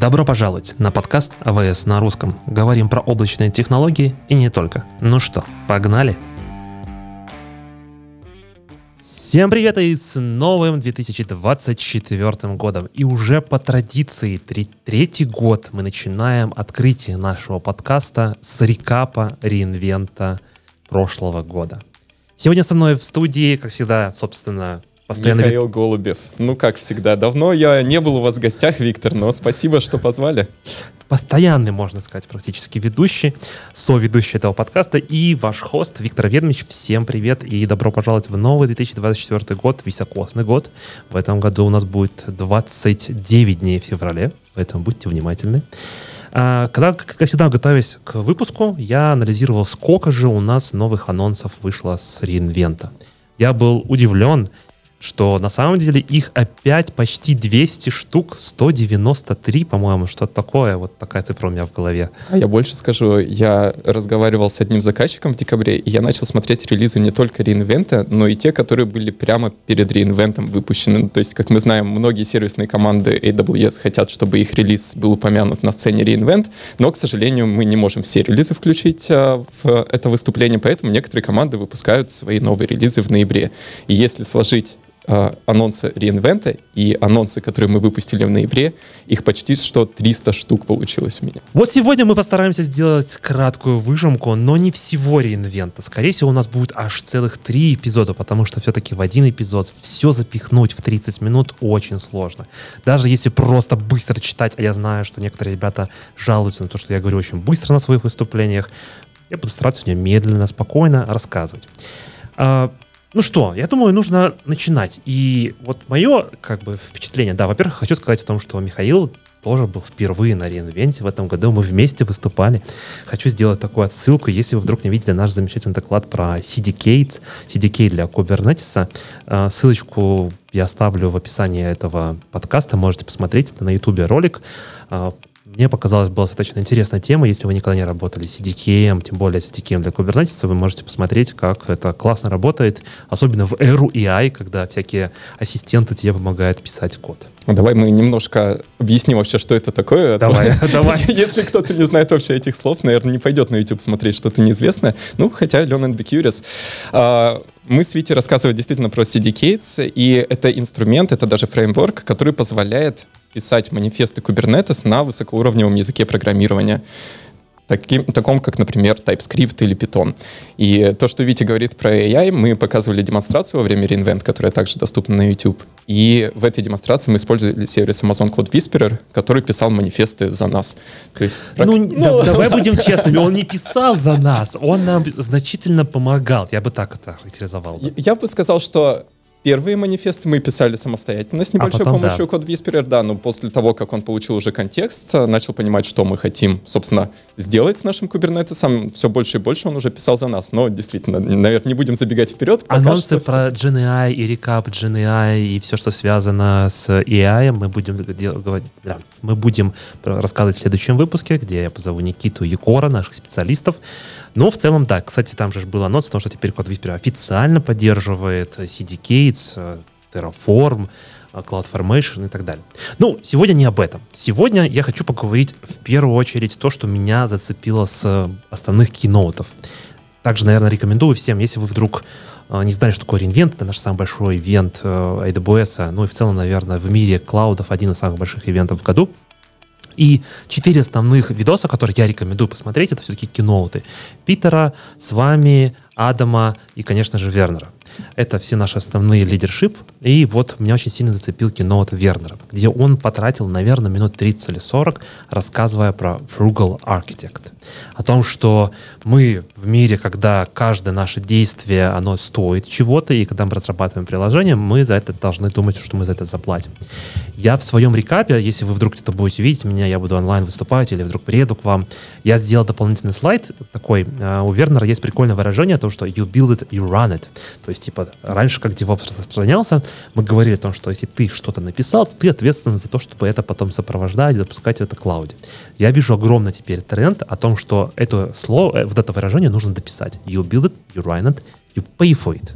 Добро пожаловать на подкаст АВС на русском. Говорим про облачные технологии и не только. Ну что, погнали? Всем привет и с новым 2024 годом. И уже по традиции три, третий год мы начинаем открытие нашего подкаста с рекапа реинвента прошлого года. Сегодня со мной в студии, как всегда, собственно, Постоянно Михаил вид... Голубев. Ну, как всегда, давно я не был у вас в гостях, Виктор, но спасибо, что позвали. Постоянный, можно сказать, практически ведущий, соведущий этого подкаста и ваш хост Виктор Ведмич. Всем привет и добро пожаловать в новый 2024 год, високосный год. В этом году у нас будет 29 дней в феврале, поэтому будьте внимательны. А, когда, как всегда, готовясь к выпуску, я анализировал, сколько же у нас новых анонсов вышло с реинвента. Я был удивлен, что на самом деле их опять почти 200 штук, 193, по-моему, что-то такое, вот такая цифра у меня в голове. А я больше скажу, я разговаривал с одним заказчиком в декабре, и я начал смотреть релизы не только реинвента, но и те, которые были прямо перед реинвентом выпущены. То есть, как мы знаем, многие сервисные команды AWS хотят, чтобы их релиз был упомянут на сцене реинвент, но, к сожалению, мы не можем все релизы включить а, в это выступление, поэтому некоторые команды выпускают свои новые релизы в ноябре. И если сложить э, анонсы реинвента и анонсы, которые мы выпустили в ноябре, их почти что 300 штук получилось у меня. Вот сегодня мы постараемся сделать краткую выжимку, но не всего реинвента. Скорее всего, у нас будет аж целых три эпизода, потому что все-таки в один эпизод все запихнуть в 30 минут очень сложно. Даже если просто быстро читать, а я знаю, что некоторые ребята жалуются на то, что я говорю очень быстро на своих выступлениях, я буду стараться сегодня медленно, спокойно рассказывать. А, ну что, я думаю, нужно начинать. И вот мое как бы впечатление, да, во-первых, хочу сказать о том, что Михаил тоже был впервые на реинвенте в этом году. Мы вместе выступали. Хочу сделать такую отсылку. Если вы вдруг не видели наш замечательный доклад про CDK, CDK для Kubernetes, э, ссылочку я оставлю в описании этого подкаста. Можете посмотреть. Это на YouTube ролик. Мне показалось, была достаточно интересная тема. Если вы никогда не работали с CDK, тем более с CDK для Kubernetes, вы можете посмотреть, как это классно работает, особенно в эру AI, когда всякие ассистенты тебе помогают писать код. Давай мы немножко объясним вообще, что это такое. А давай, давай. Если кто-то не знает вообще этих слов, наверное, не пойдет на YouTube смотреть что-то неизвестное. Ну, хотя learn and be curious. А, мы с Витей рассказывали действительно про CDKs, и это инструмент, это даже фреймворк, который позволяет писать манифесты Kubernetes на высокоуровневом языке программирования таким, таком, как, например, TypeScript или Python. И то, что Витя говорит про AI, мы показывали демонстрацию во время reInvent, которая также доступна на YouTube. И в этой демонстрации мы использовали сервис Amazon Code Whisperer, который писал манифесты за нас. То есть, ну, ну... Да, давай будем честными, он не писал за нас, он нам значительно помогал. Я бы так это характеризовал. Да. Я, я бы сказал, что Первые манифесты мы писали самостоятельно с небольшой а потом, помощью да. Code Whisperer, да, но после того, как он получил уже контекст, начал понимать, что мы хотим, собственно, сделать с нашим Kubernetes, все больше и больше он уже писал за нас. Но действительно, наверное, не будем забегать вперед. Анонсы про GNI и рекап GNI и все, что связано с AI, мы будем говорить, да, мы будем рассказывать в следующем выпуске, где я позову Никиту Егора, наших специалистов. Но в целом, да, кстати, там же был анонс, потому что теперь Code Whisperer официально поддерживает CDK, Kubernetes, э, Terraform, э, CloudFormation и так далее. Ну, сегодня не об этом. Сегодня я хочу поговорить в первую очередь то, что меня зацепило с основных киноутов. Также, наверное, рекомендую всем, если вы вдруг э, не знали, что такое реинвент, это наш самый большой ивент AWS, ну и в целом, наверное, в мире клаудов один из самых больших ивентов в году. И четыре основных видоса, которые я рекомендую посмотреть, это все-таки киноуты. Питера, с вами, Адама и, конечно же, Вернера. Это все наши основные лидершип. И вот меня очень сильно зацепил кино от Вернера, где он потратил, наверное, минут 30 или 40, рассказывая про Frugal Architect. О том, что мы в мире, когда каждое наше действие, оно стоит чего-то, и когда мы разрабатываем приложение, мы за это должны думать, что мы за это заплатим. Я в своем рекапе, если вы вдруг где-то будете видеть меня, я буду онлайн выступать или вдруг приеду к вам, я сделал дополнительный слайд такой. А, у Вернера есть прикольное выражение о том, что you build it, you run it. То есть типа, раньше, как DevOps распространялся, мы говорили о том, что если ты что-то написал, то ты ответственен за то, чтобы это потом сопровождать, запускать это клауде. Я вижу огромный теперь тренд о том, что это слово, э, вот это выражение нужно дописать. You build it, you run it, you pay for it.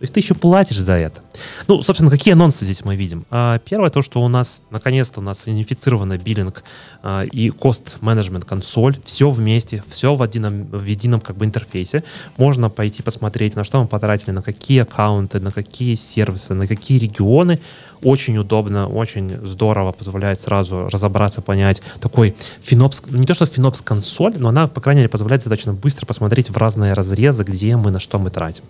То есть ты еще платишь за это. Ну, собственно, какие анонсы здесь мы видим? А, первое, то, что у нас, наконец-то, у нас унифицированный биллинг а, и кост-менеджмент консоль, все вместе, все в едином, в едином как бы интерфейсе. Можно пойти посмотреть, на что мы потратили, на какие аккаунты, на какие сервисы, на какие регионы. Очень удобно, очень здорово, позволяет сразу разобраться, понять. Такой финопс, не то что финопс консоль, но она, по крайней мере, позволяет достаточно быстро посмотреть в разные разрезы, где мы, на что мы тратим.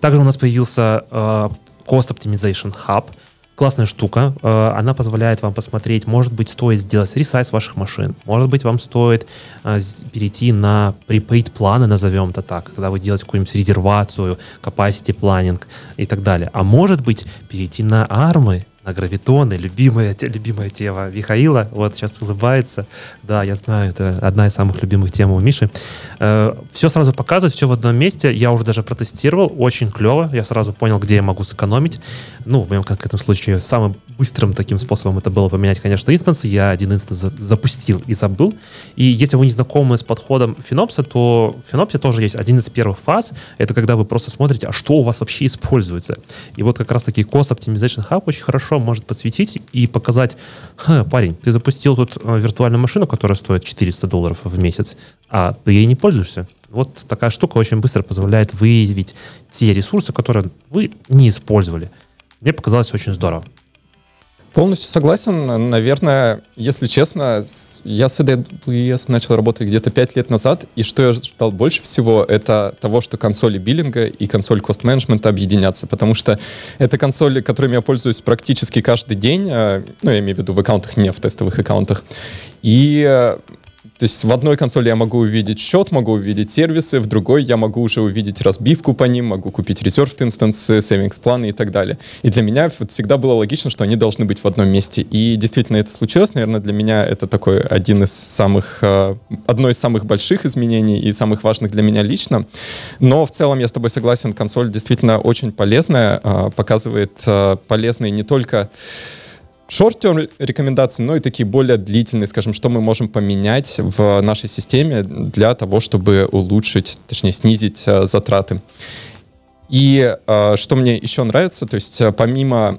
Также у нас появился э, Cost Optimization Hub. Классная штука. Э, она позволяет вам посмотреть, может быть, стоит сделать ресайз ваших машин. Может быть, вам стоит э, перейти на prepaid планы, назовем это так, когда вы делаете какую-нибудь резервацию, capacity planning и так далее. А может быть, перейти на армы на гравитоны, любимая, любимая тема Михаила, вот сейчас улыбается, да, я знаю, это одна из самых любимых тем у Миши. Э, все сразу показывает, все в одном месте, я уже даже протестировал, очень клево, я сразу понял, где я могу сэкономить, ну, в моем конкретном случае, самым быстрым таким способом это было поменять, конечно, инстансы, я один инстанс запустил и забыл, и если вы не знакомы с подходом Финопса, то в Финопсе тоже есть один из первых фаз, это когда вы просто смотрите, а что у вас вообще используется, и вот как раз-таки Cost Optimization Hub очень хорошо может подсветить и показать, парень, ты запустил тут э, виртуальную машину, которая стоит 400 долларов в месяц, а ты ей не пользуешься. Вот такая штука очень быстро позволяет выявить те ресурсы, которые вы не использовали. Мне показалось очень здорово. Полностью согласен. Наверное, если честно, я с AWS начал работать где-то 5 лет назад, и что я ждал больше всего, это того, что консоли биллинга и консоль кост-менеджмента объединятся, потому что это консоли, которыми я пользуюсь практически каждый день, а, ну, я имею в виду в аккаунтах, не в тестовых аккаунтах, и то есть в одной консоли я могу увидеть счет, могу увидеть сервисы, в другой я могу уже увидеть разбивку по ним, могу купить reserved инстансы, savings планы и так далее. И для меня вот всегда было логично, что они должны быть в одном месте. И действительно это случилось. Наверное, для меня это такой один из самых, э, одно из самых больших изменений и самых важных для меня лично. Но в целом я с тобой согласен, консоль действительно очень полезная, э, показывает э, полезные не только шорт-терм рекомендации, но и такие более длительные, скажем, что мы можем поменять в нашей системе для того, чтобы улучшить, точнее, снизить э, затраты. И э, что мне еще нравится, то есть э, помимо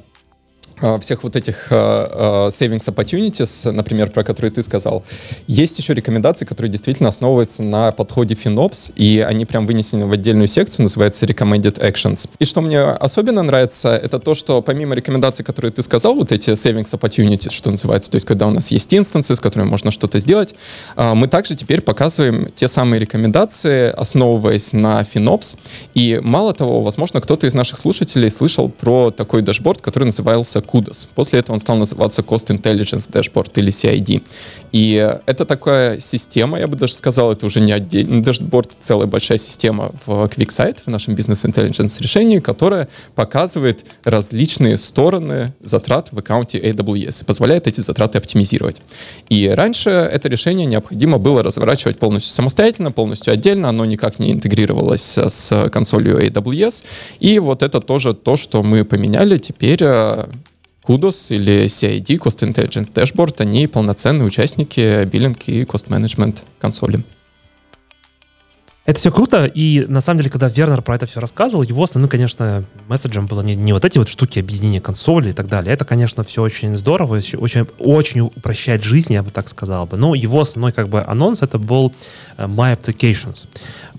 всех вот этих uh, savings opportunities, например, про которые ты сказал, есть еще рекомендации, которые действительно основываются на подходе FinOps, и они прям вынесены в отдельную секцию, называется Recommended Actions. И что мне особенно нравится, это то, что помимо рекомендаций, которые ты сказал, вот эти savings opportunities, что называется, то есть когда у нас есть инстансы, с которыми можно что-то сделать, мы также теперь показываем те самые рекомендации, основываясь на FinOps. И мало того, возможно, кто-то из наших слушателей слышал про такой дашборд, который назывался KUDOS. После этого он стал называться Cost Intelligence Dashboard или CID. И это такая система, я бы даже сказал, это уже не отдельный дашборд, целая большая система в QuickSight, в нашем бизнес intelligence решении, которая показывает различные стороны затрат в аккаунте AWS и позволяет эти затраты оптимизировать. И раньше это решение необходимо было разворачивать полностью самостоятельно, полностью отдельно, оно никак не интегрировалось с консолью AWS. И вот это тоже то, что мы поменяли. Теперь э, Kudos или CID, Cost Intelligence Dashboard, они полноценные участники биллинг и cost management консоли. Это все круто, и на самом деле, когда Вернер про это все рассказывал, его основным, конечно, месседжем было не, не вот эти вот штуки объединения консоли и так далее. Это, конечно, все очень здорово, очень, очень упрощает жизнь, я бы так сказал бы. Но его основной как бы анонс это был э, My Applications.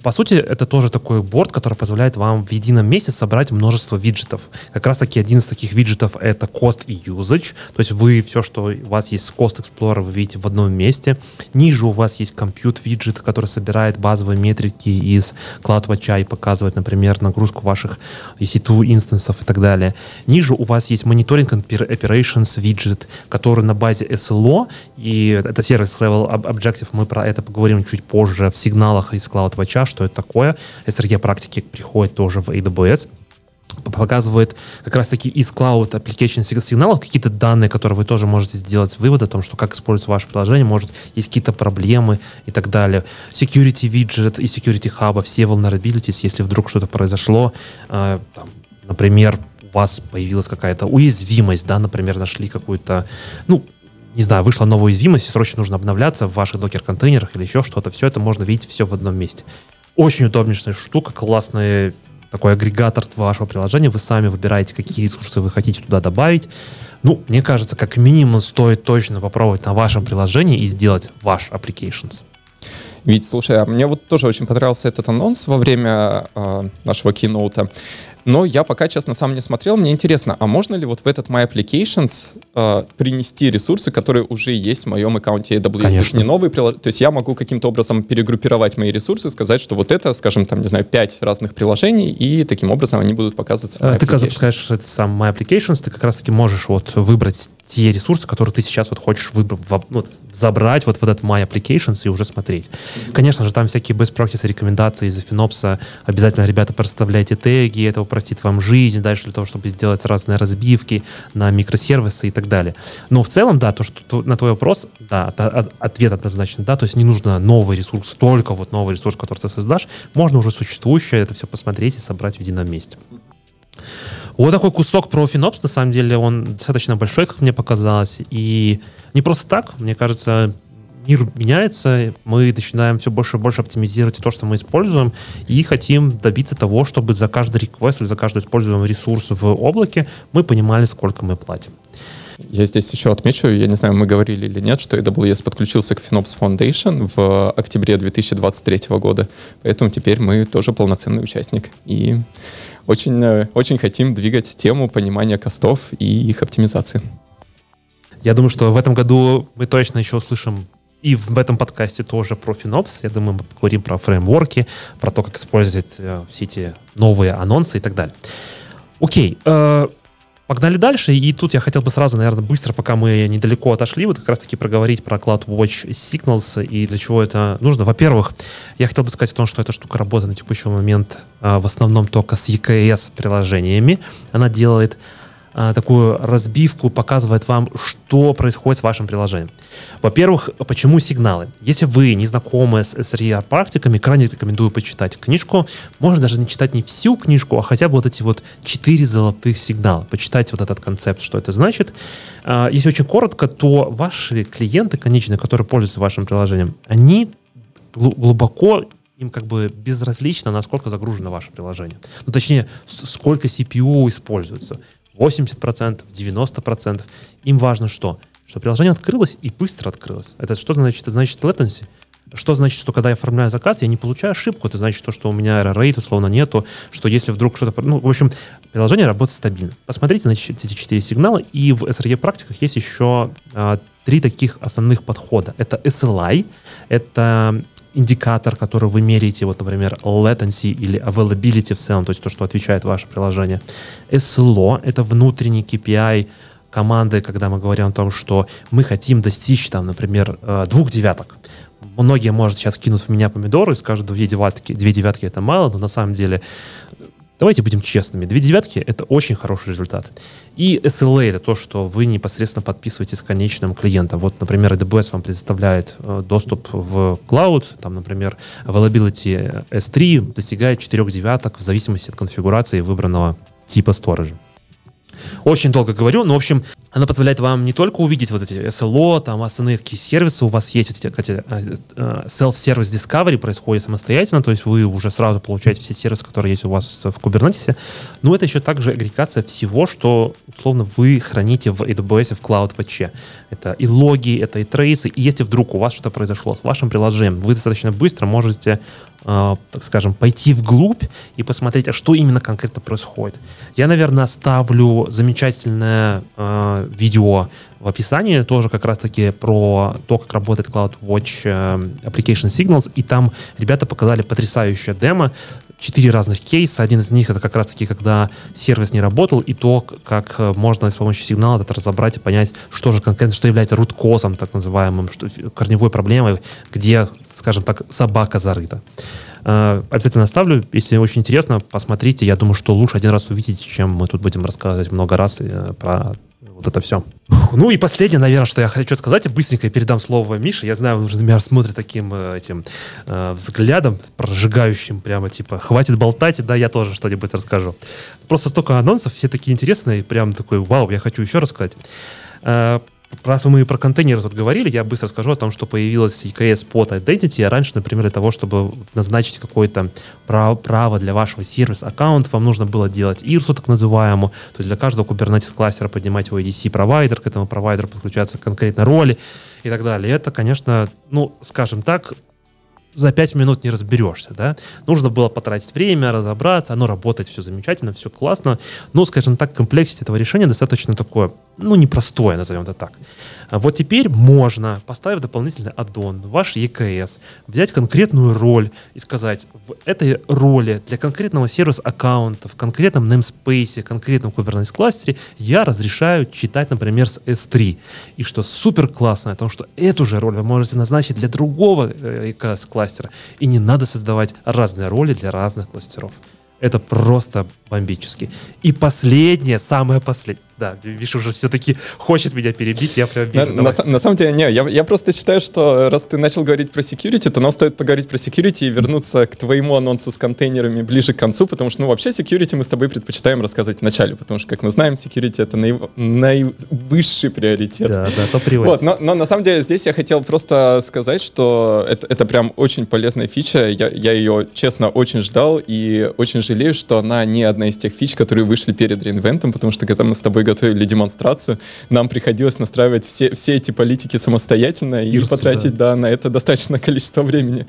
По сути, это тоже такой борт, который позволяет вам в едином месте собрать множество виджетов. Как раз таки один из таких виджетов это Cost и Usage. То есть вы все, что у вас есть с Cost Explorer, вы видите в одном месте. Ниже у вас есть Compute виджет, который собирает базовые метрики из CloudWatch и показывает, например, нагрузку ваших EC2 инстансов и так далее. Ниже у вас есть Monitoring Operations виджет, который на базе SLO, и это сервис Level Objective, мы про это поговорим чуть позже в сигналах из CloudWatch, что это такое. SRE практики приходит тоже в AWS показывает как раз-таки из Cloud Application сигналов какие-то данные, которые вы тоже можете сделать вывод о том, что как используется ваше приложение, может, есть какие-то проблемы и так далее. Security Widget и Security Hub, все vulnerabilities, если вдруг что-то произошло, э, там, например, у вас появилась какая-то уязвимость, да, например, нашли какую-то, ну, не знаю, вышла новая уязвимость, срочно нужно обновляться в ваших докер-контейнерах или еще что-то, все это можно видеть все в одном месте. Очень удобнейшая штука, классные такой агрегатор вашего приложения, вы сами выбираете, какие ресурсы вы хотите туда добавить. Ну, мне кажется, как минимум стоит точно попробовать на вашем приложении и сделать ваш applications. Ведь, слушай, а мне вот тоже очень понравился этот анонс во время э, нашего киноута. Но я пока, честно, сам не смотрел. Мне интересно, а можно ли вот в этот My Applications э, принести ресурсы, которые уже есть в моем аккаунте AWS? Конечно. То есть не новые приложения. То есть я могу каким-то образом перегруппировать мои ресурсы, сказать, что вот это, скажем, там, не знаю, пять разных приложений, и таким образом они будут показываться в My Ты, когда запускаешь это сам My Applications, ты как раз-таки можешь вот выбрать те ресурсы, которые ты сейчас вот хочешь выбрать, вот, забрать вот в этот My Applications и уже смотреть. Mm-hmm. Конечно же, там всякие best practice рекомендации из Финопса. Обязательно, ребята, проставляйте теги, это упростит вам жизнь дальше для того, чтобы сделать разные разбивки на микросервисы и так далее. Но в целом, да, то, что на твой вопрос, да, ответ однозначно, да, то есть не нужно новый ресурс, только вот новый ресурс, который ты создашь, можно уже существующее это все посмотреть и собрать в едином месте. Вот такой кусок про FinOps, на самом деле, он достаточно большой, как мне показалось. И не просто так, мне кажется, мир меняется, мы начинаем все больше и больше оптимизировать то, что мы используем, и хотим добиться того, чтобы за каждый реквест или за каждый используемый ресурс в облаке мы понимали, сколько мы платим. Я здесь еще отмечу, я не знаю, мы говорили или нет, что AWS подключился к FinOps Foundation в октябре 2023 года, поэтому теперь мы тоже полноценный участник. И очень, э, очень хотим двигать тему понимания костов и их оптимизации. Я думаю, что в этом году мы точно еще услышим и в этом подкасте тоже про FinOps. Я думаю, мы поговорим про фреймворки, про то, как использовать э, все эти новые анонсы и так далее. Окей. Э, Погнали дальше, и тут я хотел бы сразу, наверное, быстро, пока мы недалеко отошли, вот как раз-таки проговорить про CloudWatch Signals и для чего это нужно. Во-первых, я хотел бы сказать о том, что эта штука работает на текущий момент а, в основном только с EKS приложениями. Она делает такую разбивку, показывает вам, что происходит с вашим приложением. Во-первых, почему сигналы? Если вы не знакомы с SRE-практиками, крайне рекомендую почитать книжку. Можно даже не читать не всю книжку, а хотя бы вот эти вот четыре золотых сигнала. Почитать вот этот концепт, что это значит. А, если очень коротко, то ваши клиенты конечные, которые пользуются вашим приложением, они глубоко им как бы безразлично, насколько загружено ваше приложение. Ну, точнее, сколько CPU используется. 80%, 90%. Им важно что? Что приложение открылось и быстро открылось. Это что значит? Это значит latency. Что значит, что когда я оформляю заказ, я не получаю ошибку. Это значит то, что у меня error rate условно нету, что если вдруг что-то... Ну, в общем, приложение работает стабильно. Посмотрите на эти четыре сигнала, и в SRE практиках есть еще а, три таких основных подхода. Это SLI, это индикатор, который вы меряете, вот, например, latency или availability в целом, то есть то, что отвечает ваше приложение. SLO — это внутренний KPI команды, когда мы говорим о том, что мы хотим достичь, там, например, э, двух девяток. Многие, может, сейчас кинут в меня помидоры и скажут, две девятки, две девятки это мало, но на самом деле Давайте будем честными. Две девятки — это очень хороший результат. И SLA — это то, что вы непосредственно подписываете с конечным клиентом. Вот, например, AWS вам предоставляет э, доступ в cloud, там, например, availability S3 достигает 4 девяток в зависимости от конфигурации выбранного типа сториджа. Очень долго говорю, но, в общем, она позволяет вам не только увидеть вот эти SLO, там основные какие сервисы у вас есть, эти, эти э, э, self-service discovery происходит самостоятельно, то есть вы уже сразу получаете все сервисы, которые есть у вас в Kubernetes, но это еще также агрегация всего, что, условно, вы храните в AWS, в Cloud Patch. Это и логи, это и трейсы, и если вдруг у вас что-то произошло с вашим приложением, вы достаточно быстро можете э, так скажем, пойти вглубь и посмотреть, а что именно конкретно происходит. Я, наверное, оставлю замечательное видео в описании, тоже как раз-таки про то, как работает CloudWatch э, Application Signals, и там ребята показали потрясающее демо, четыре разных кейса. Один из них это как раз-таки, когда сервис не работал, и то, как э, можно с помощью сигнала это разобрать и понять, что же конкретно, что является руткозом, так называемым, что, корневой проблемой, где, скажем так, собака зарыта. Э, обязательно оставлю. Если очень интересно, посмотрите. Я думаю, что лучше один раз увидеть, чем мы тут будем рассказывать много раз про вот это все. Ну и последнее, наверное, что я хочу сказать, быстренько передам слово Мише. Я знаю, он уже на меня смотрит таким э, этим э, взглядом, прожигающим прямо типа, хватит болтать, да, я тоже что-нибудь расскажу. Просто столько анонсов, все такие интересные, прям такой, вау, я хочу еще рассказать. Раз мы про контейнеры тут говорили, я быстро скажу о том, что появилась EKS под Identity. Раньше, например, для того, чтобы назначить какое-то право, для вашего сервис-аккаунта, вам нужно было делать IRSу так называемую. То есть для каждого Kubernetes кластера поднимать его EDC-провайдер, к этому провайдеру подключаться конкретно роли и так далее. Это, конечно, ну, скажем так, за пять минут не разберешься, да. Нужно было потратить время, разобраться, оно работает, все замечательно, все классно. Но, скажем так, комплексность этого решения достаточно такое, ну, непростое, назовем это так. Вот теперь можно, поставив дополнительный аддон, ваш EKS, взять конкретную роль и сказать, в этой роли для конкретного сервис-аккаунта, в конкретном namespace, конкретном Kubernetes кластере я разрешаю читать, например, с S3. И что супер классно, о том, что эту же роль вы можете назначить для другого EKS кластера, кластера. И не надо создавать разные роли для разных кластеров. Это просто бомбически. И последнее, самое последнее. Да, видишь, уже все-таки хочет меня перебить, я прям вижу. На, на, на самом деле, не, я, я просто считаю, что раз ты начал говорить про security, то нам стоит поговорить про security и вернуться к твоему анонсу с контейнерами ближе к концу, потому что, ну, вообще security мы с тобой предпочитаем рассказывать в начале, потому что, как мы знаем, security — это наив... наивысший приоритет. Да, да, то Вот, но, но на самом деле здесь я хотел просто сказать, что это, это прям очень полезная фича, я, я ее, честно, очень ждал и очень жалею, что она не одна из тех фич, которые вышли перед реинвентом, потому что когда мы с тобой готовили демонстрацию, нам приходилось настраивать все, все эти политики самостоятельно и Ирсу, потратить да. Да, на это достаточное количество времени.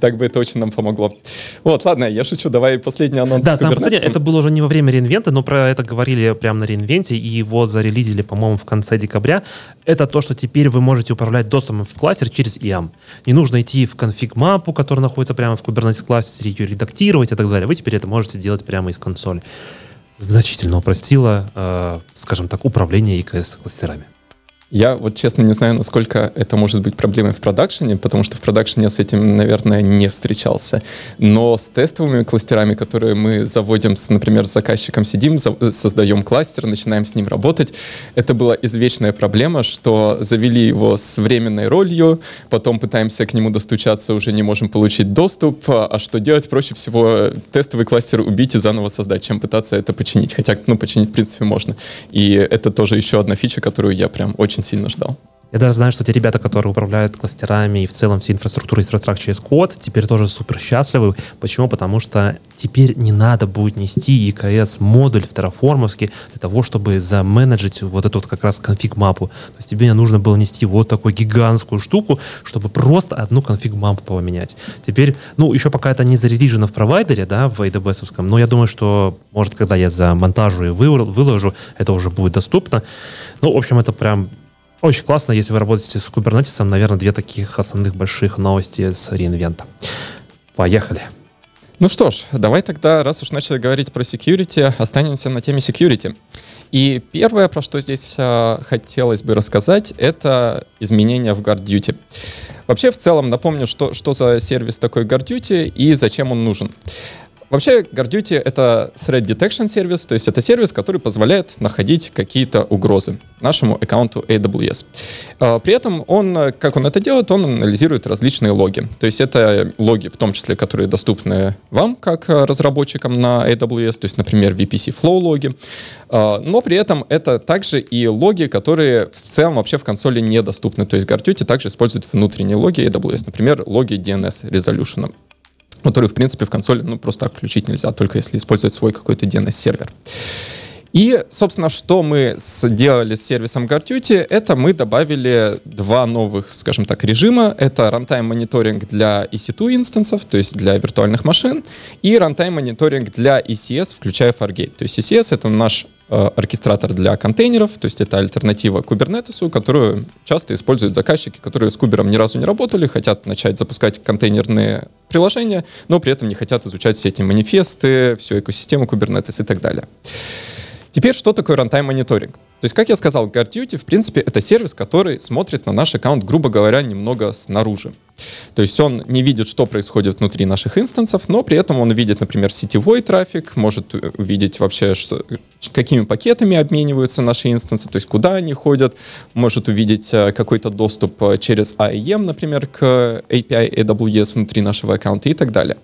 Так бы это очень нам помогло. Вот, ладно, я шучу, давай последний анонс. Да, самое последнее, это было уже не во время реинвента, но про это говорили прямо на реинвенте, и его зарелизили, по-моему, в конце декабря. Это то, что теперь вы можете управлять доступом в кластер через IAM. Не нужно идти в конфиг-мапу, которая находится прямо в Kubernetes кластере, ее редактировать и так далее. Вы теперь это можете делать прямо из консоли значительно упростило, э, скажем так, управление ИКС-кластерами. Я вот честно не знаю, насколько это может быть проблемой в продакшене, потому что в продакшене я с этим, наверное, не встречался. Но с тестовыми кластерами, которые мы заводим, с, например, с заказчиком сидим, за, создаем кластер, начинаем с ним работать, это была извечная проблема, что завели его с временной ролью, потом пытаемся к нему достучаться, уже не можем получить доступ, а что делать? Проще всего тестовый кластер убить и заново создать, чем пытаться это починить. Хотя, ну, починить, в принципе, можно. И это тоже еще одна фича, которую я прям очень сильно ждал. Я даже знаю, что те ребята, которые управляют кластерами и в целом всей инфраструктурой инфраструктуры через код, теперь тоже супер счастливы. Почему? Потому что теперь не надо будет нести EKS модуль в терраформовский для того, чтобы заменеджить вот эту вот как раз конфиг-мапу. То есть тебе нужно было нести вот такую гигантскую штуку, чтобы просто одну конфиг-мапу поменять. Теперь, ну, еще пока это не зарелижено в провайдере, да, в AWS, но я думаю, что, может, когда я за монтажу и выложу, это уже будет доступно. Ну, в общем, это прям очень классно, если вы работаете с Kubernetes, наверное, две таких основных больших новости с реинвента. Поехали. Ну что ж, давай тогда, раз уж начали говорить про security, останемся на теме security. И первое, про что здесь э, хотелось бы рассказать, это изменения в GuardDuty. Вообще, в целом, напомню, что, что за сервис такой GuardDuty и зачем он нужен. Вообще, GuardDuty — это Threat Detection сервис, то есть это сервис, который позволяет находить какие-то угрозы нашему аккаунту AWS. А, при этом он, как он это делает, он анализирует различные логи. То есть это логи, в том числе, которые доступны вам, как разработчикам на AWS, то есть, например, VPC Flow логи. А, но при этом это также и логи, которые в целом вообще в консоли недоступны. То есть GuardDuty также использует внутренние логи AWS, например, логи DNS Resolution который, в принципе, в консоли ну, просто так включить нельзя, только если использовать свой какой-то DNS-сервер. И, собственно, что мы сделали с сервисом GuardDuty, это мы добавили два новых, скажем так, режима. Это runtime мониторинг для EC2 инстансов, то есть для виртуальных машин, и runtime мониторинг для ECS, включая Fargate. То есть ECS — это наш оркестратор для контейнеров, то есть это альтернатива Kubernetes, которую часто используют заказчики, которые с Кубером ни разу не работали, хотят начать запускать контейнерные приложения, но при этом не хотят изучать все эти манифесты, всю экосистему Kubernetes и так далее. Теперь, что такое runtime мониторинг? То есть, как я сказал, GuardDuty, в принципе, это сервис, который смотрит на наш аккаунт, грубо говоря, немного снаружи. То есть он не видит, что происходит внутри наших инстансов, но при этом он видит, например, сетевой трафик, может увидеть вообще, что, какими пакетами обмениваются наши инстансы, то есть куда они ходят, может увидеть э, какой-то доступ э, через IAM, например, к API AWS внутри нашего аккаунта и так далее.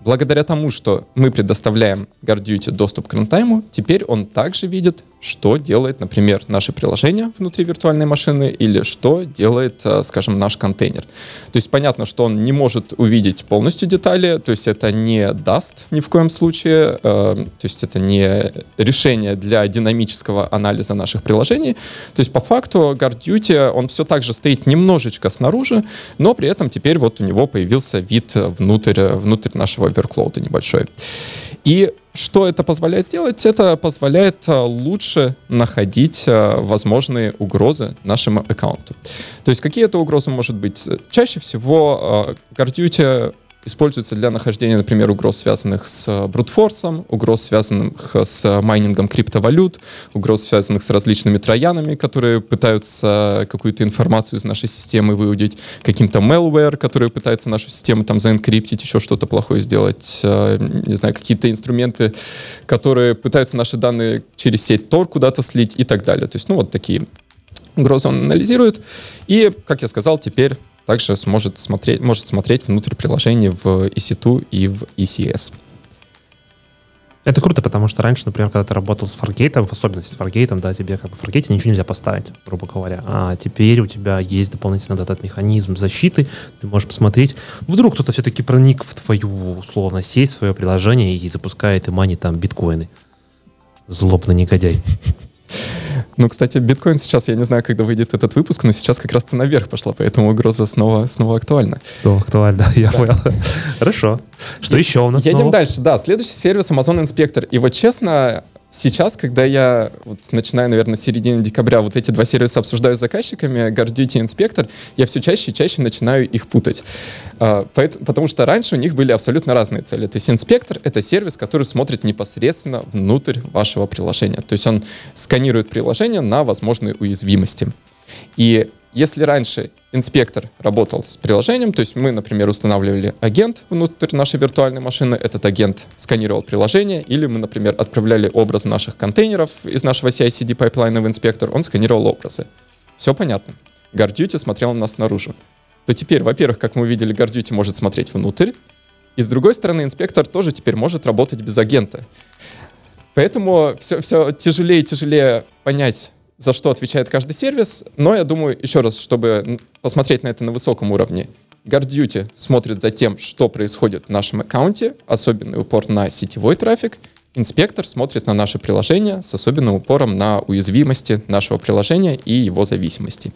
Благодаря тому, что мы предоставляем GuardDuty доступ к рантайму, теперь он также видит, что делает, например, наше приложение внутри виртуальной машины или что делает, э, скажем, наш контейнер. То есть понятно, что он не может увидеть полностью детали, то есть это не Dust ни в коем случае, э, то есть это не решение для динамического анализа наших приложений. То есть по факту GuardDuty, он все так же стоит немножечко снаружи, но при этом теперь вот у него появился вид внутрь, внутрь нашего оверклоуда небольшой. И что это позволяет сделать? Это позволяет э, лучше находить э, возможные угрозы нашему аккаунту. То есть какие это угрозы может быть? Чаще всего GuardDuty используется для нахождения, например, угроз, связанных с брутфорсом, угроз, связанных с майнингом криптовалют, угроз, связанных с различными троянами, которые пытаются какую-то информацию из нашей системы выудить, каким-то malware, который пытается нашу систему там заэнкриптить, еще что-то плохое сделать, э, не знаю, какие-то инструменты, которые пытаются наши данные через сеть Tor куда-то слить и так далее. То есть, ну, вот такие угрозы он анализирует. И, как я сказал, теперь также сможет смотреть, может смотреть внутрь приложения в EC2 и в ECS. Это круто, потому что раньше, например, когда ты работал с Fargate, в особенности с Fargate, да, тебе как бы в Fargate ничего нельзя поставить, грубо говоря. А теперь у тебя есть дополнительно этот механизм защиты, ты можешь посмотреть, вдруг кто-то все-таки проник в твою, условно, сеть, в свое приложение и запускает и мани там биткоины. Злобный негодяй. Ну, кстати, биткоин сейчас, я не знаю, когда выйдет этот выпуск, но сейчас как раз цена вверх пошла, поэтому угроза снова, снова актуальна. Снова актуальна, я понял. Хорошо. Что еще у нас Едем дальше. Да, следующий сервис Amazon Inspector. И вот честно, Сейчас, когда я вот, начинаю, наверное, с середины декабря вот эти два сервиса обсуждаю с заказчиками, GuardDuty и Inspector, я все чаще и чаще начинаю их путать. А, поэтому, потому что раньше у них были абсолютно разные цели. То есть Inspector — это сервис, который смотрит непосредственно внутрь вашего приложения. То есть он сканирует приложение на возможные уязвимости. И если раньше Inspector работал с приложением, то есть мы, например, устанавливали агент внутрь нашей виртуальной машины, этот агент сканировал приложение, или мы, например, отправляли образы наших контейнеров из нашего CI/CD пайплайна в Inspector, он сканировал образы. Все понятно. GuardDuty смотрел на нас снаружи. То теперь, во-первых, как мы увидели, GuardDuty может смотреть внутрь, и с другой стороны, инспектор тоже теперь может работать без агента. Поэтому все, все тяжелее и тяжелее понять, за что отвечает каждый сервис, но я думаю, еще раз, чтобы посмотреть на это на высоком уровне, GuardDuty смотрит за тем, что происходит в нашем аккаунте, особенный упор на сетевой трафик, Инспектор смотрит на наше приложение с особенным упором на уязвимости нашего приложения и его зависимости.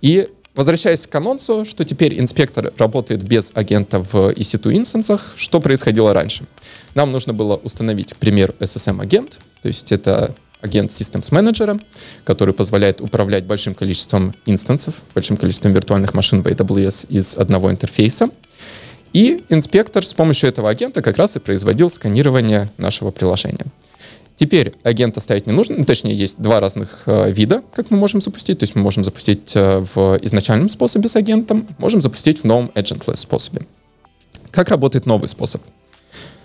И возвращаясь к анонсу, что теперь инспектор работает без агента в EC2 инстансах, что происходило раньше? Нам нужно было установить, к примеру, SSM-агент, то есть это агент Systems Manager, который позволяет управлять большим количеством инстансов, большим количеством виртуальных машин в AWS из одного интерфейса. И инспектор с помощью этого агента как раз и производил сканирование нашего приложения. Теперь агента ставить не нужно, ну, точнее, есть два разных э, вида, как мы можем запустить. То есть мы можем запустить э, в изначальном способе с агентом, можем запустить в новом agentless способе. Как работает новый способ?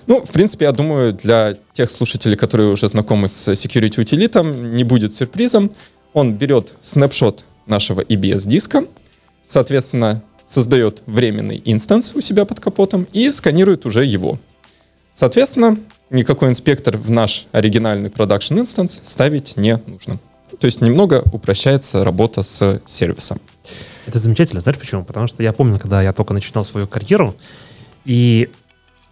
Ну, в принципе, я думаю, для тех слушателей, которые уже знакомы с Security утилитом, не будет сюрпризом. Он берет снапшот нашего EBS-диска, соответственно, создает временный инстанс у себя под капотом и сканирует уже его. Соответственно, никакой инспектор в наш оригинальный production instance ставить не нужно. То есть немного упрощается работа с сервисом. Это замечательно. Знаешь почему? Потому что я помню, когда я только начинал свою карьеру, и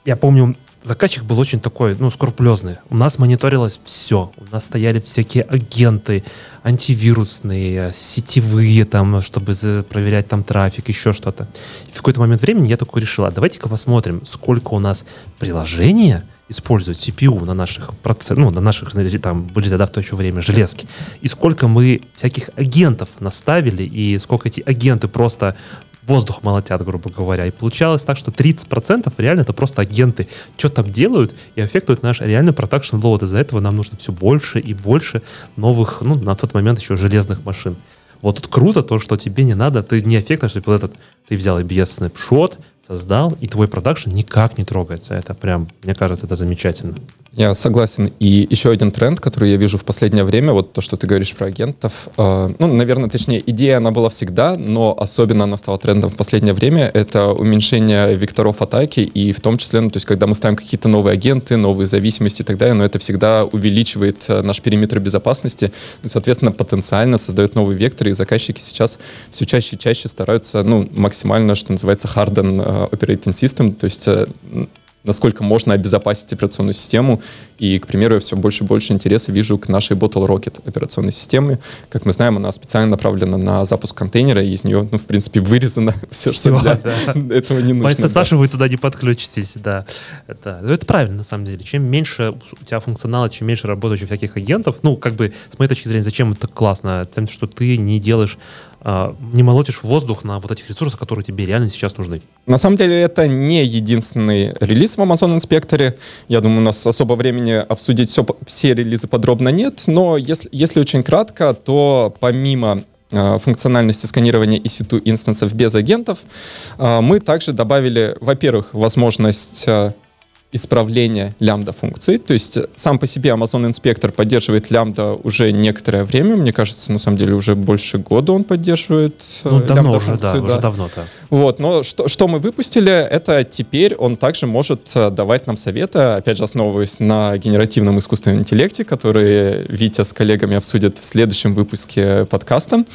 я помню, заказчик был очень такой, ну, скрупулезный. У нас мониторилось все. У нас стояли всякие агенты, антивирусные, сетевые, там, чтобы проверять там трафик, еще что-то. И в какой-то момент времени я такой решила, давайте-ка посмотрим, сколько у нас приложения используют CPU на наших процессах, ну, на наших, там, были тогда в то еще время железки, и сколько мы всяких агентов наставили, и сколько эти агенты просто воздух молотят, грубо говоря. И получалось так, что 30% реально это просто агенты. Что там делают и аффектуют наш реальный production load. Из-за этого нам нужно все больше и больше новых, ну, на тот момент еще железных машин. Вот тут круто то, что тебе не надо, ты не аффектно, что вот этот, ты взял EBS snapshot, создал, и твой production никак не трогается. Это прям, мне кажется, это замечательно. Я согласен. И еще один тренд, который я вижу в последнее время, вот то, что ты говоришь про агентов, э, ну, наверное, точнее, идея она была всегда, но особенно она стала трендом в последнее время, это уменьшение векторов атаки, и в том числе, ну, то есть, когда мы ставим какие-то новые агенты, новые зависимости и так далее, но это всегда увеличивает э, наш периметр безопасности, ну, соответственно, потенциально создает новые векторы, и заказчики сейчас все чаще и чаще стараются, ну, максимально, что называется, э, operating system, то есть э, насколько можно обезопасить операционную систему. И, к примеру, я все больше и больше интереса вижу к нашей Bottle Rocket операционной системе. Как мы знаем, она специально направлена на запуск контейнера, и из нее, ну, в принципе, вырезано все, все что для да. этого не нужно. Пальцы да. Саши вы туда не подключитесь, да. Это, ну, это правильно, на самом деле. Чем меньше у тебя функционала, чем меньше работающих всяких агентов, ну, как бы, с моей точки зрения, зачем это классно? Тем, что ты не делаешь не молотишь воздух на вот этих ресурсах, которые тебе реально сейчас нужны. На самом деле это не единственный релиз в Amazon Инспекторе. Я думаю, у нас особо времени обсудить все, все релизы подробно нет, но если, если очень кратко, то помимо а, функциональности сканирования EC2 инстансов без агентов, а, мы также добавили, во-первых, возможность исправления лямбда функций. То есть сам по себе Amazon Inspector поддерживает лямбда уже некоторое время. Мне кажется, на самом деле уже больше года он поддерживает э, ну, давно уже, функцию, да, да, уже давно-то. Вот, но что, что мы выпустили, это теперь он также может э, давать нам советы, опять же, основываясь на генеративном искусственном интеллекте, который Витя с коллегами обсудит в следующем выпуске подкаста.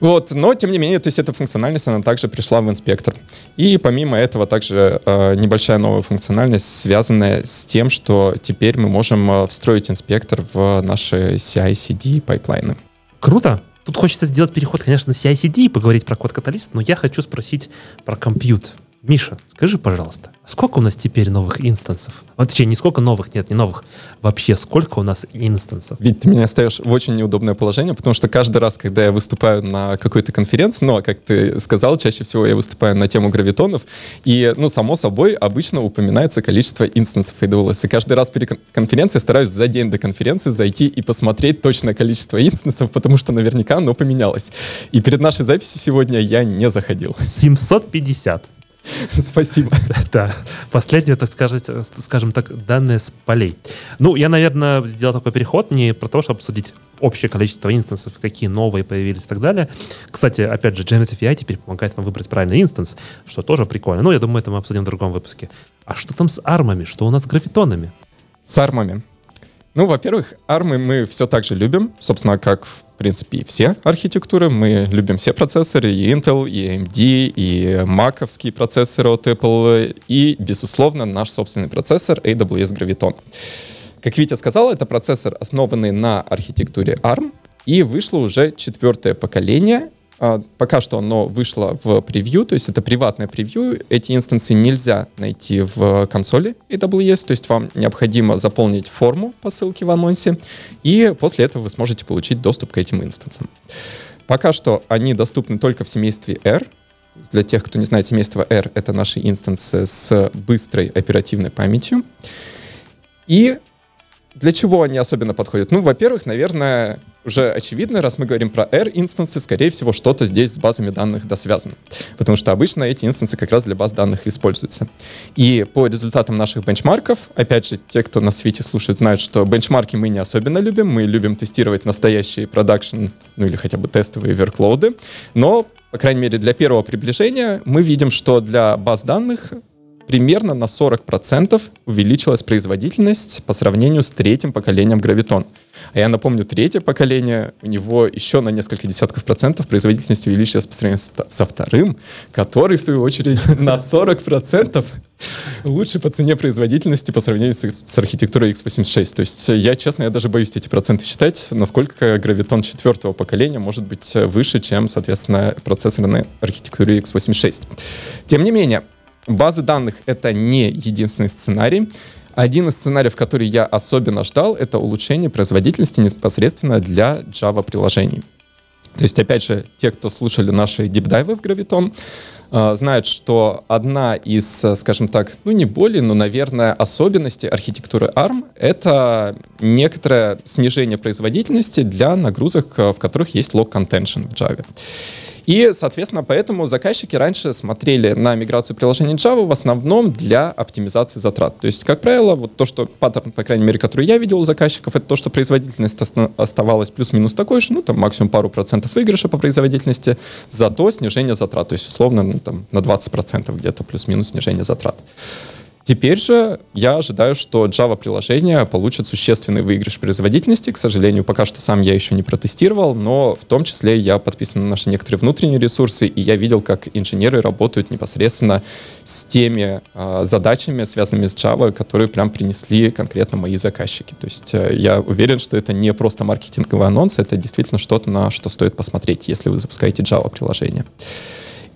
Вот, но, тем не менее, то есть эта функциональность, она также пришла в Inspector. И помимо этого также э, небольшая новая функциональность, связанная с тем, что теперь мы можем э, встроить Inspector в наши CI/CD пайплайны. Круто! Тут хочется сделать переход, конечно, на CI/CD и поговорить про CodeCatalyst, но я хочу спросить про compute. Миша, скажи, пожалуйста, сколько у нас теперь новых инстансов? Вот, точнее, не сколько новых, нет, не новых. Вообще, сколько у нас инстансов? Ведь ты меня ставишь в очень неудобное положение, потому что каждый раз, когда я выступаю на какой-то конференции, ну, а как ты сказал, чаще всего я выступаю на тему гравитонов, и, ну, само собой, обычно упоминается количество инстансов AWS. И каждый раз перед конференцией стараюсь за день до конференции зайти и посмотреть точное количество инстансов, потому что наверняка оно поменялось. И перед нашей записью сегодня я не заходил. 750. Спасибо. Да. Последнее, так сказать, скажем так, данные с полей. Ну, я, наверное, сделал такой переход не про то, чтобы обсудить общее количество инстансов, какие новые появились и так далее. Кстати, опять же, Generative AI теперь помогает вам выбрать правильный инстанс, что тоже прикольно. Ну, я думаю, это мы обсудим в другом выпуске. А что там с армами? Что у нас с графитонами? С армами. Ну, во-первых, армы мы все так же любим, собственно, как, в принципе, и все архитектуры. Мы любим все процессоры, и Intel, и AMD, и маковские процессоры от Apple, и, безусловно, наш собственный процессор AWS Graviton. Как Витя сказал, это процессор, основанный на архитектуре ARM, и вышло уже четвертое поколение, пока что оно вышло в превью, то есть это приватное превью. Эти инстансы нельзя найти в консоли AWS, то есть вам необходимо заполнить форму по ссылке в анонсе, и после этого вы сможете получить доступ к этим инстансам. Пока что они доступны только в семействе R. Для тех, кто не знает, семейство R — это наши инстансы с быстрой оперативной памятью. И для чего они особенно подходят? Ну, во-первых, наверное, уже очевидно, раз мы говорим про R-инстансы, скорее всего, что-то здесь с базами данных да связано. Потому что обычно эти инстансы как раз для баз данных используются. И по результатам наших бенчмарков, опять же, те, кто на свете слушает, знают, что бенчмарки мы не особенно любим. Мы любим тестировать настоящие продакшн, ну или хотя бы тестовые верклоуды. Но, по крайней мере, для первого приближения мы видим, что для баз данных примерно на 40% увеличилась производительность по сравнению с третьим поколением гравитон. А я напомню, третье поколение, у него еще на несколько десятков процентов производительность увеличилась по сравнению со вторым, который, в свою очередь, на 40% лучше по цене производительности по сравнению с, с архитектурой x86. То есть я, честно, я даже боюсь эти проценты считать, насколько гравитон четвертого поколения может быть выше, чем, соответственно, процессоры на архитектуре x86. Тем не менее, Базы данных — это не единственный сценарий. Один из сценариев, который я особенно ждал, это улучшение производительности непосредственно для Java-приложений. То есть, опять же, те, кто слушали наши дипдайвы в э, знают, что одна из, скажем так, ну не более, но, наверное, особенностей архитектуры ARM — это некоторое снижение производительности для нагрузок, в которых есть log contention в Java. И, соответственно, поэтому заказчики раньше смотрели на миграцию приложений Java в основном для оптимизации затрат. То есть, как правило, вот то, что паттерн, по крайней мере, который я видел у заказчиков, это то, что производительность оставалась плюс-минус такой же, ну, там максимум пару процентов выигрыша по производительности, зато снижение затрат, то есть, условно, ну, там, на 20 процентов где-то плюс-минус снижение затрат. Теперь же я ожидаю, что Java-приложение получит существенный выигрыш производительности. К сожалению, пока что сам я еще не протестировал, но в том числе я подписан на наши некоторые внутренние ресурсы, и я видел, как инженеры работают непосредственно с теми э, задачами, связанными с Java, которые прям принесли конкретно мои заказчики. То есть э, я уверен, что это не просто маркетинговый анонс, это действительно что-то, на что стоит посмотреть, если вы запускаете Java-приложение.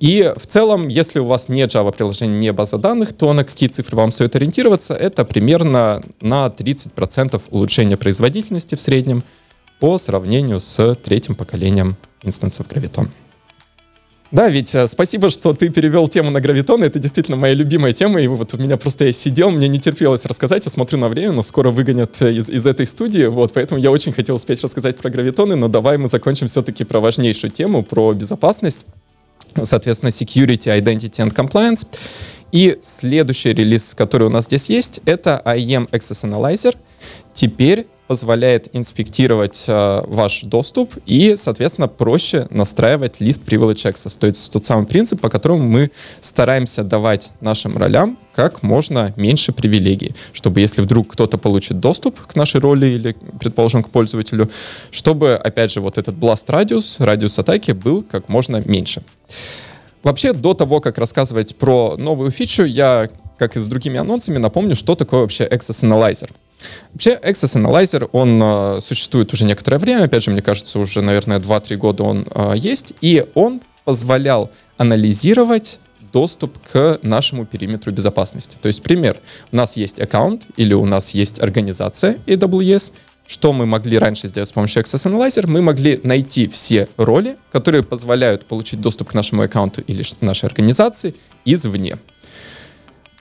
И в целом, если у вас не Java приложение, не база данных, то на какие цифры вам стоит ориентироваться? Это примерно на 30% улучшения производительности в среднем по сравнению с третьим поколением инстансов Graviton. Да, ведь э, спасибо, что ты перевел тему на гравитон. Это действительно моя любимая тема. И вот у меня просто я сидел, мне не терпелось рассказать. Я смотрю на время, но скоро выгонят э, из, из этой студии. Вот, поэтому я очень хотел успеть рассказать про гравитоны. Но давай мы закончим все-таки про важнейшую тему, про безопасность соответственно, Security, Identity and Compliance. И следующий релиз, который у нас здесь есть, это IAM Access Analyzer. Теперь позволяет инспектировать э, ваш доступ и, соответственно, проще настраивать лист Privilege Access. То есть тот самый принцип, по которому мы стараемся давать нашим ролям как можно меньше привилегий, чтобы если вдруг кто-то получит доступ к нашей роли или, предположим, к пользователю, чтобы, опять же, вот этот blast радиус, радиус атаки был как можно меньше. Вообще, до того, как рассказывать про новую фичу, я, как и с другими анонсами, напомню, что такое вообще Access Analyzer. Вообще, Access Analyzer, он э, существует уже некоторое время, опять же, мне кажется, уже, наверное, 2-3 года он э, есть, и он позволял анализировать доступ к нашему периметру безопасности. То есть, пример, у нас есть аккаунт или у нас есть организация AWS, что мы могли раньше сделать с помощью Access Analyzer? Мы могли найти все роли, которые позволяют получить доступ к нашему аккаунту или нашей организации извне.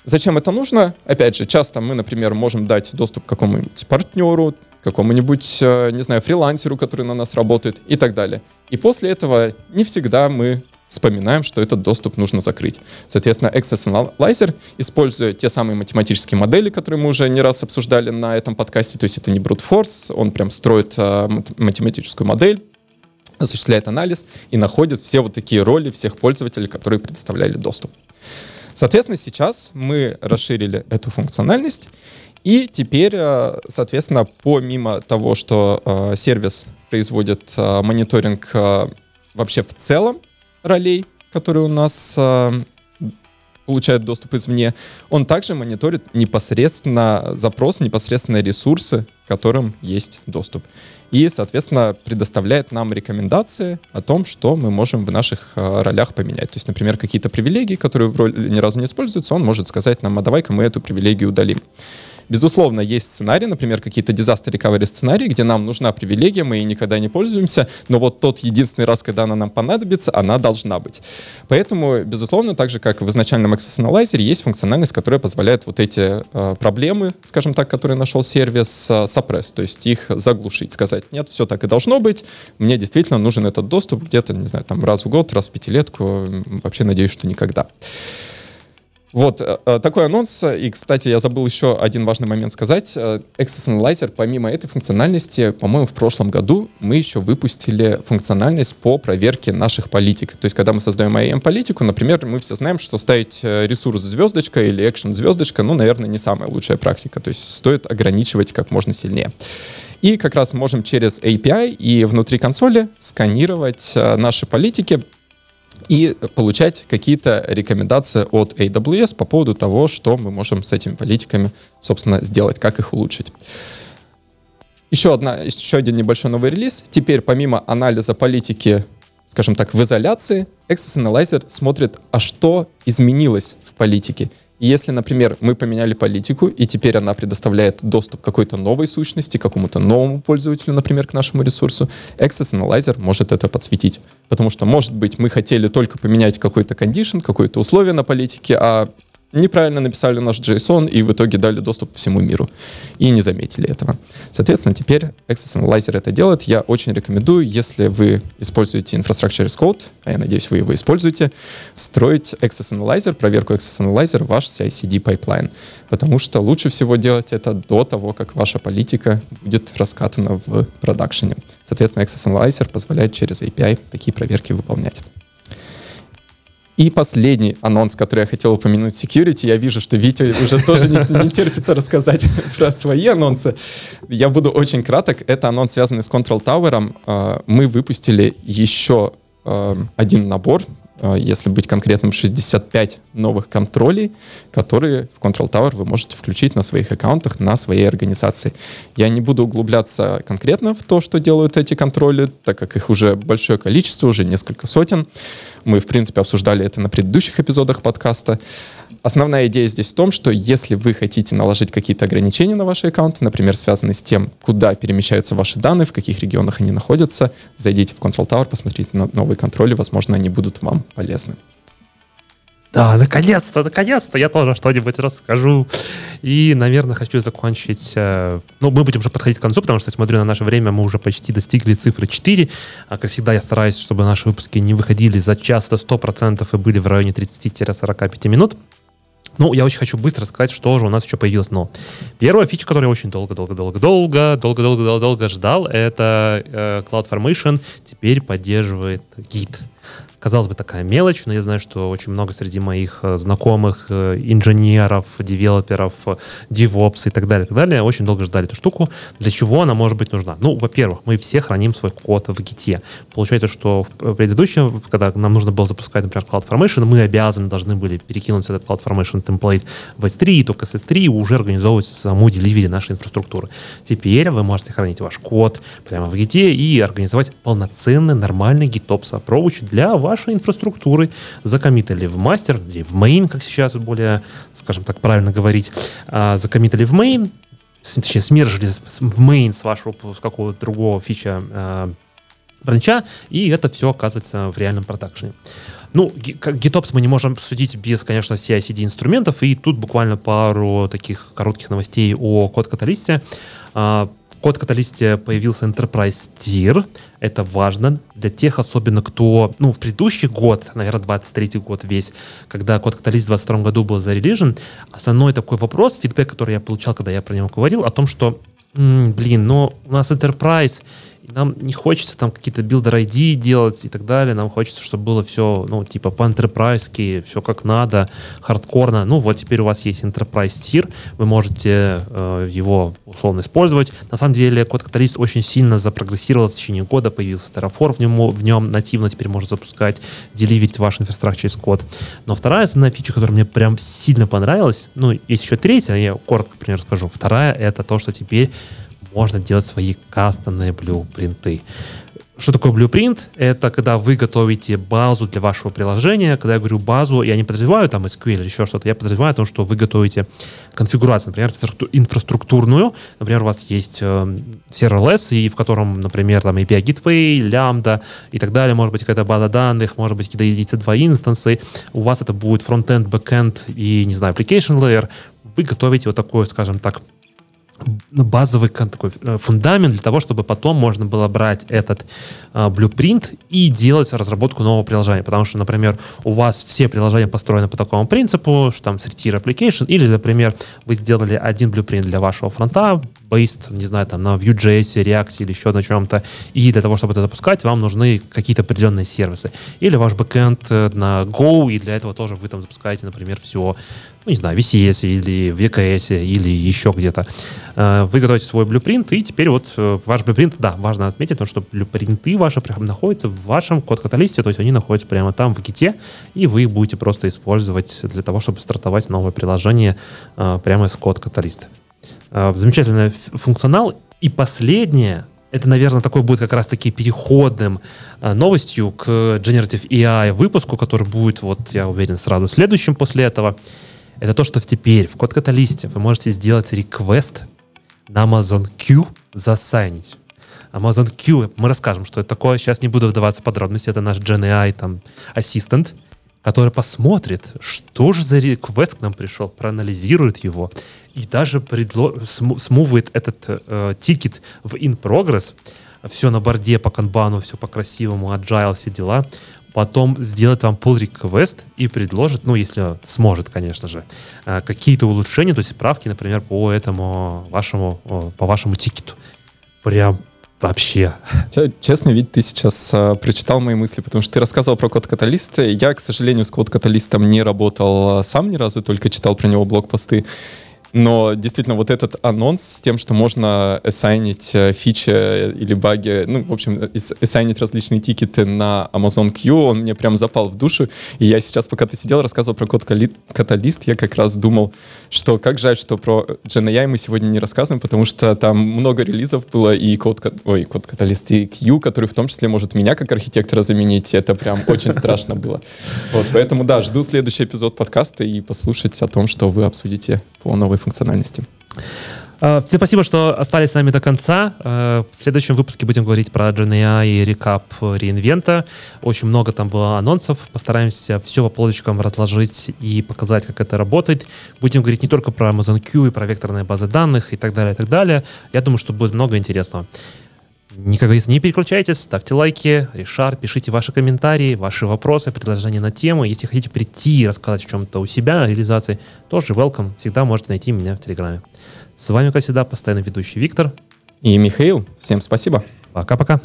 Зачем это нужно? Опять же, часто мы, например, можем дать доступ к какому-нибудь партнеру, какому-нибудь, э, не знаю, фрилансеру, который на нас работает и так далее. И после этого не всегда мы вспоминаем, что этот доступ нужно закрыть. Соответственно, Access Analyzer, используя те самые математические модели, которые мы уже не раз обсуждали на этом подкасте, то есть это не brute force, он прям строит э, математическую модель, осуществляет анализ и находит все вот такие роли всех пользователей, которые предоставляли доступ. Соответственно, сейчас мы расширили эту функциональность, и теперь, э, соответственно, помимо того, что э, сервис производит э, мониторинг вообще в целом ролей, которые у нас получают доступ извне, он также мониторит непосредственно запрос, непосредственно ресурсы, к которым есть доступ. И, соответственно, предоставляет нам рекомендации о том, что мы можем в наших э, ролях поменять. То есть, например, какие-то привилегии, которые в роли ни разу не используются, он может сказать нам, а давай-ка мы эту привилегию удалим. Безусловно, есть сценарии, например, какие-то disaster recovery сценарии, где нам нужна привилегия, мы ей никогда не пользуемся, но вот тот единственный раз, когда она нам понадобится, она должна быть. Поэтому, безусловно, так же, как в изначальном Access Analyzer, есть функциональность, которая позволяет вот эти э, проблемы, скажем так, которые нашел сервис, э, suppress, то есть их заглушить, сказать, нет, все так и должно быть, мне действительно нужен этот доступ где-то, не знаю, там раз в год, раз в пятилетку, вообще надеюсь, что никогда. Вот, э, э, такой анонс. И, кстати, я забыл еще один важный момент сказать. Э, Access Analyzer, помимо этой функциональности, по-моему, в прошлом году мы еще выпустили функциональность по проверке наших политик. То есть, когда мы создаем IAM-политику, например, мы все знаем, что ставить ресурс звездочка или экшен звездочка, ну, наверное, не самая лучшая практика. То есть, стоит ограничивать как можно сильнее. И как раз можем через API и внутри консоли сканировать наши политики, и получать какие-то рекомендации от AWS по поводу того, что мы можем с этими политиками, собственно, сделать, как их улучшить. Еще, одна, еще один небольшой новый релиз. Теперь помимо анализа политики, скажем так, в изоляции, Access Analyzer смотрит, а что изменилось в политике если, например, мы поменяли политику, и теперь она предоставляет доступ к какой-то новой сущности, какому-то новому пользователю, например, к нашему ресурсу, Access Analyzer может это подсветить. Потому что, может быть, мы хотели только поменять какой-то кондишн, какое-то условие на политике, а неправильно написали наш JSON и в итоге дали доступ всему миру. И не заметили этого. Соответственно, теперь Access Analyzer это делает. Я очень рекомендую, если вы используете Infrastructure as Code, а я надеюсь, вы его используете, встроить Access Analyzer, проверку Access Analyzer в ваш CI-CD pipeline. Потому что лучше всего делать это до того, как ваша политика будет раскатана в продакшене. Соответственно, Access Analyzer позволяет через API такие проверки выполнять. И последний анонс, который я хотел упомянуть, security. Я вижу, что Витя уже тоже не, не терпится рассказать про свои анонсы. Я буду очень краток. Это анонс, связанный с Control Tower. А, мы выпустили еще а, один набор если быть конкретным, 65 новых контролей, которые в Control Tower вы можете включить на своих аккаунтах, на своей организации. Я не буду углубляться конкретно в то, что делают эти контроли, так как их уже большое количество, уже несколько сотен. Мы, в принципе, обсуждали это на предыдущих эпизодах подкаста. Основная идея здесь в том, что если вы хотите наложить какие-то ограничения на ваши аккаунты, например, связанные с тем, куда перемещаются ваши данные, в каких регионах они находятся, зайдите в Control Tower, посмотрите на новые контроли, возможно, они будут вам полезны. Да, наконец-то, наконец-то я тоже что-нибудь расскажу. И, наверное, хочу закончить... Э, ну, мы будем уже подходить к концу, потому что, смотрю на наше время, мы уже почти достигли цифры 4. А, как всегда, я стараюсь, чтобы наши выпуски не выходили за час до 100% и были в районе 30-45 минут. Ну, я очень хочу быстро сказать, что же у нас еще появилось. Но первая фича, которую я очень долго-долго-долго-долго, долго-долго-долго ждал, это э, CloudFormation теперь поддерживает Git. Казалось бы, такая мелочь, но я знаю, что очень много среди моих э, знакомых э, инженеров, девелоперов, DevOps и так далее, и так далее, очень долго ждали эту штуку. Для чего она может быть нужна? Ну, во-первых, мы все храним свой код в Git. Получается, что в предыдущем, когда нам нужно было запускать, например, CloudFormation, мы обязаны должны были перекинуть этот CloudFormation темплейт в S3, только с S3 уже организовывать саму деливери нашей инфраструктуры. Теперь вы можете хранить ваш код прямо в Git и организовать полноценный, нормальный GitOps approach для вас вашей инфраструктуры, закоммитали в мастер или в main, как сейчас более, скажем так, правильно говорить, а, закоммитали в main, точнее, смержили в main с вашего с какого-то другого фича а, бранча, и это все оказывается в реальном продакшене. Ну, GitOps мы не можем судить без, конечно, CI-CD инструментов, и тут буквально пару таких коротких новостей о код-каталисте. А, Код каталисте появился Enterprise Tier. Это важно для тех, особенно кто, ну, в предыдущий год, наверное, 23 год весь, когда CodeCatalyst в 22 году был зарелижен, основной такой вопрос, фидбэк, который я получал, когда я про него говорил, о том, что, блин, но у нас Enterprise, нам не хочется там какие-то Builder ID делать и так далее. Нам хочется, чтобы было все, ну, типа по enterprise все как надо, хардкорно. Ну, вот теперь у вас есть Enterprise Tier, вы можете э, его условно использовать. На самом деле, CodeCatalyst очень сильно запрогрессировал в течение года, появился Terraform в нем, в нем нативно теперь может запускать, деливить ваш инфраструктуре через код. Но вторая основная фича, которая мне прям сильно понравилась, ну, есть еще третья, я коротко, например, скажу. Вторая — это то, что теперь можно делать свои кастомные блюпринты. Что такое blueprint? Это когда вы готовите базу для вашего приложения. Когда я говорю базу, я не подразумеваю там SQL или еще что-то. Я подразумеваю то, что вы готовите конфигурацию, например, инфраструктурную. Например, у вас есть э, serverless, и в котором, например, там API Gateway, Lambda и так далее. Может быть, какая-то база данных, может быть, какие-то EC2 инстансы. У вас это будет фронтенд, бэкенд и, не знаю, application layer. Вы готовите вот такое, скажем так, базовый такой э, фундамент для того, чтобы потом можно было брать этот э, blueprint и делать разработку нового приложения. Потому что, например, у вас все приложения построены по такому принципу, что там three-tier application, или, например, вы сделали один blueprint для вашего фронта, based, не знаю, там на Vue.js, React или еще на чем-то, и для того, чтобы это запускать, вам нужны какие-то определенные сервисы. Или ваш бэкэнд э, на Go, и для этого тоже вы там запускаете, например, все ну, не знаю, в VCS или в EKS или еще где-то. Э, вы готовите свой блюпринт, и теперь вот э, ваш блюпринт, да, важно отметить, то, что блюпринты ваши прям находятся в вашем код-каталисте, то есть они находятся прямо там в гите, и вы их будете просто использовать для того, чтобы стартовать новое приложение прямо из код-каталиста. Замечательный функционал. И последнее, это, наверное, такой будет как раз-таки переходным новостью к Generative AI выпуску, который будет, вот я уверен, сразу следующим после этого это то, что теперь в код каталисте вы можете сделать реквест на Amazon Q засайнить. Amazon Q, мы расскажем, что это такое. Сейчас не буду вдаваться в подробности. Это наш GenAI там, ассистент. Который посмотрит, что же за реквест к нам пришел, проанализирует его и даже предло... смувает этот э, тикет в in progress, все на борде по канбану, все по-красивому, agile, все дела, потом сделает вам pull request и предложит, ну, если сможет, конечно же, э, какие-то улучшения, то есть справки, например, по этому вашему, по вашему тикету. Прям Вообще. Честно, ведь ты сейчас э, прочитал мои мысли, потому что ты рассказывал про код каталиста. Я, к сожалению, с код каталистом не работал сам ни разу, только читал про него блокпосты. Но действительно, вот этот анонс с тем, что можно ассайнить э, фичи или баги, ну, в общем, ассайнить различные тикеты на Amazon Q, он мне прям запал в душу. И я сейчас, пока ты сидел, рассказывал про код каталист, я как раз думал, что как жаль, что про GenAI мы сегодня не рассказываем, потому что там много релизов было, и код, ой, код каталист, и Q, который в том числе может меня как архитектора заменить. Это прям очень страшно было. Вот, поэтому, да, жду следующий эпизод подкаста и послушать о том, что вы обсудите по новой функциональности. А, всем спасибо, что остались с нами до конца. А, в следующем выпуске будем говорить про GNI и рекап реинвента. Очень много там было анонсов. Постараемся все по полочкам разложить и показать, как это работает. Будем говорить не только про Amazon Q и про векторные базы данных и так далее, и так далее. Я думаю, что будет много интересного. Никак не переключайтесь, ставьте лайки, решар, пишите ваши комментарии, ваши вопросы, предложения на тему. Если хотите прийти и рассказать о чем-то у себя, о реализации, тоже welcome. Всегда можете найти меня в Телеграме. С вами, как всегда, постоянно ведущий Виктор. И Михаил. Всем спасибо. Пока-пока.